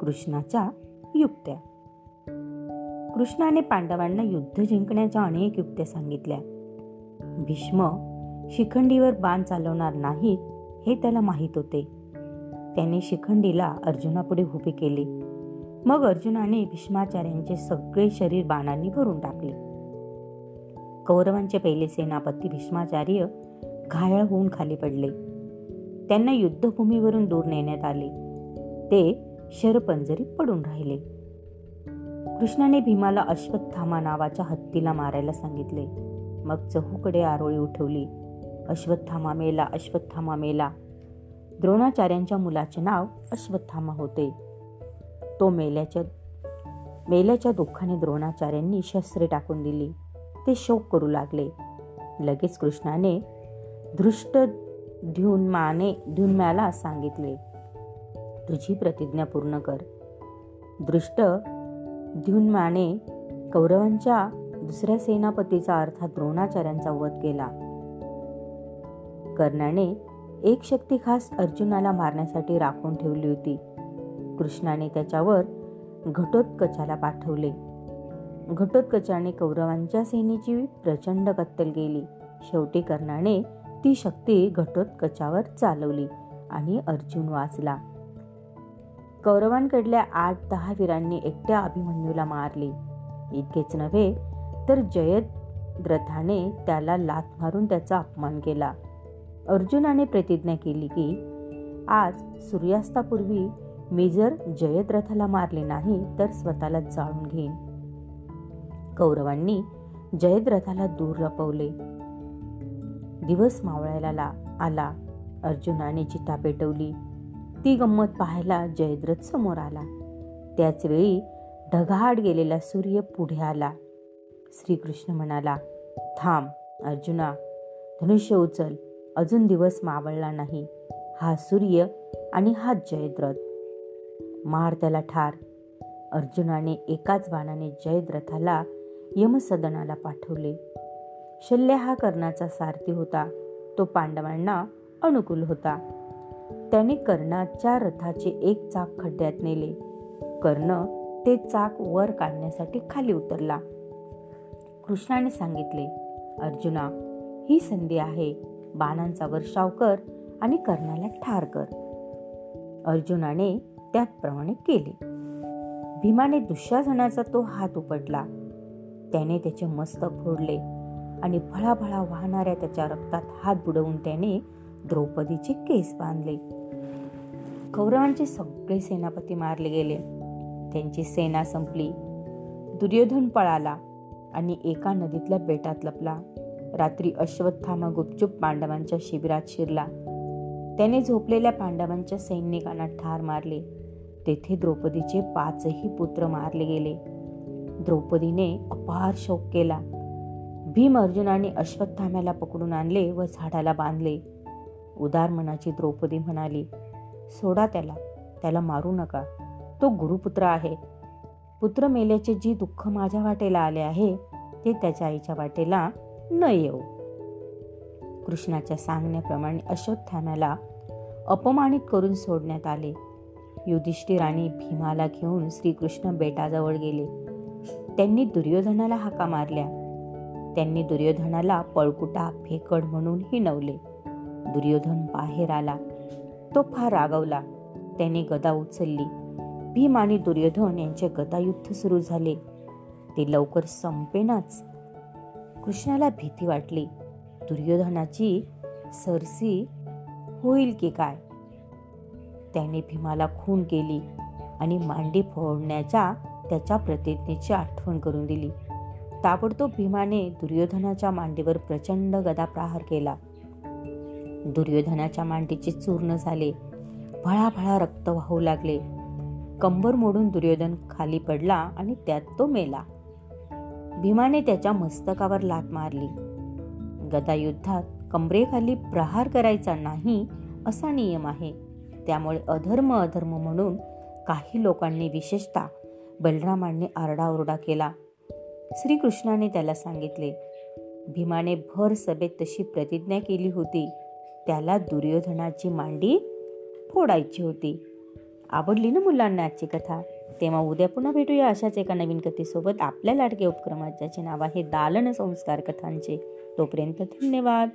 कृष्णाच्या युक्त्या. कृष्णाने पांडवांना युद्ध जिंकण्याच्या अनेक युक्त्या सांगितल्या. भीष्म शिखंडीवर बाण चालवणार नाहीत हे त्याला माहीत होते. त्याने शिखंडीला अर्जुनापुढे उभे केले. मग अर्जुनाने भीष्माचार्यांचे सगळे शरीर बाणांनी भरून टाकले. कौरवांचे पहिले सेनापती भीष्माचार्य घायाळ होऊन खाली पडले. त्यांना युद्धभूमीवरून दूर नेण्यात आले. ते शरपंजरी पडून राहिले. कृष्णाने भीमाला अश्वत्थामा नावाच्या हत्तीला मारायला सांगितले. मग चहूकडे आरोळी उठवली. अश्वत्थामा मेला अश्वत्थामा मेला. द्रोणाचार्यांच्या मुलाचे नाव अश्वत्थामा होते. तो मेल्याच्या मेल्याच्या दुःखाने द्रोणाचार्यांनी शस्त्रे टाकून दिली. ते शोक करू लागले. लगेच कृष्णाने धृष्ट ध्युन्माने ध्युन्म्याला सांगितले. तुझी प्रतिज्ञा पूर्ण कर. दृष्ट द्युन्माने कौरवांच्या दुसऱ्या सेनापतीचा अर्थात द्रोणाचार्यांचा वध केला. कर्णाने एक शक्ती खास अर्जुनाला मारण्यासाठी राखून ठेवली होती. कृष्णाने त्याच्यावर घटोत्कचाला पाठवले. घटोत्कचाने कौरवांच्या सेनेची प्रचंड कत्तल केली. शेवटी कर्णाने ती शक्ती घटोत्कचावर चालवली आणि अर्जुन वाचला. कौरवांकडल्या आठ दहा वीरांनी एकट्या अभिमन्यूला मारले. इतकेच नव्हे तर जयद्रथाने त्याला लाथ मारून त्याचा अपमान केला. अर्जुनाने प्रतिज्ञा केली की आज सूर्यास्तापूर्वी मी जर जयद्रथाला मारले नाही तर स्वतःला जाळून घेईन. कौरवांनी जयद्रथाला दूर लपवले. दिवस मावळायला आला. अर्जुनाने चिता पेटवली ती गंमत पाहायला जयद्रथ समोर आला. त्याच वेळी गेलेला सूर्य पुढे आला. श्रीकृष्ण म्हणाला थांब अर्जुना धनुष्य उचल. अजून दिवस मावळला नाही. हा सूर्य आणि हा जयद्रथ. मार त्याला ठार. अर्जुनाने एकाच बाणाने जयद्रथाला यमसदनाला पाठवले. शल्य हा कर्णाचा सारथी होता. तो पांडवांना अनुकूल होता. त्याने कर्णाच्या रथाचे एक चाक खड्ड्यात नेले. कर्ण ते चाक वर काढण्यासाठी खाली उतरला. कृष्णाने सांगितले अर्जुना ही संधी आहे. बाणांचा वर्षाव कर आणि कर्णाला ठार कर. अर्जुनाने त्याप्रमाणे केले. भीमाने दुःशासनाचा तो हात उपटला. त्याने त्याचे मस्तक फोडले आणि भळाभळा वाहणाऱ्या त्याच्या रक्तात हात बुडवून त्याने द्रौपदीचे केस बांधले. कौरवांचे सगळे सेनापती मारले गेले. त्यांची सेना संपली. दुर्योधन पळाला आणि एका नदीतल्या बेटात लपला. रात्री अश्वत्थामा गुपचूप पांडवांच्या शिबिरात शिरला. त्याने झोपलेल्या पांडवांच्या सैनिकांना ठार मारले. तेथे द्रौपदीचे पाचही पुत्र मारले गेले. द्रौपदीने अपार शोक केला. भीम अर्जुनाने अश्वत्थाम्याला पकडून आणले व झाडाला बांधले. उदार मनाची द्रौपदी म्हणाली सोडा त्याला त्याला मारू नका. तो गुरुपुत्र आहे. पुत्र मेल्याचे जी दुःख माझ्या वाटेला आले आहे ते त्याच्या आईच्या वाटेला न येऊ. कृष्णाच्या सांगण्याप्रमाणे अश्वत्थाम्याला अपमानित करून सोडण्यात आले. युधिष्ठिर आणि भीमाला घेऊन श्रीकृष्ण बेटाजवळ गेले. त्यांनी दुर्योधनाला हाका मारल्या. त्यांनी दुर्योधनाला पळकुटा फेकड म्हणून हिणवले. दुर्योधन बाहेर आला. तो फार रागवला. त्याने गदा उचलली. भीम आणि दुर्योधन यांचे गदायुद्ध सुरू झाले. ते लवकर संपेनाच. कृष्णाला भीती वाटली. दुर्योधनाची सरसी होईल की काय? त्याने भीमाला खून केली आणि मांडी फोडण्याच्या त्याच्या प्रतिज्ञेची आठवण करून दिली. ताबडतोब भीमाने दुर्योधनाच्या मांडीवर प्रचंड गदा प्रहार केला. दुर्योधनाच्या मांडीचे चूर्ण झाले. भळाभळा रक्त वाहू लागले. कंबर मोडून दुर्योधन खाली पडला आणि त्यात तो मेला. भीमाने त्याच्या मस्तकावर लात मारली. गदायुद्धात कंबरेखाली प्रहार करायचा नाही असा नियम आहे. त्यामुळे अधर्म अधर्म म्हणून काही लोकांनी विशेषतः बलरामांनी आरडाओरडा केला. श्रीकृष्णाने त्याला सांगितले भीमाने भर सभेत तशी प्रतिज्ञा केली होती. त्याला दुर्योधनाची मांडी फोडायची होती. आवडली ना मुलांना आजची कथा? तेव्हा उद्या पुन्हा भेटूया अशाच एका नवीन कथेसोबत. आपल्या लाडके उपक्रमात ज्याचे नाव आहे दालन संस्कार कथांचे. तोपर्यंत धन्यवाद.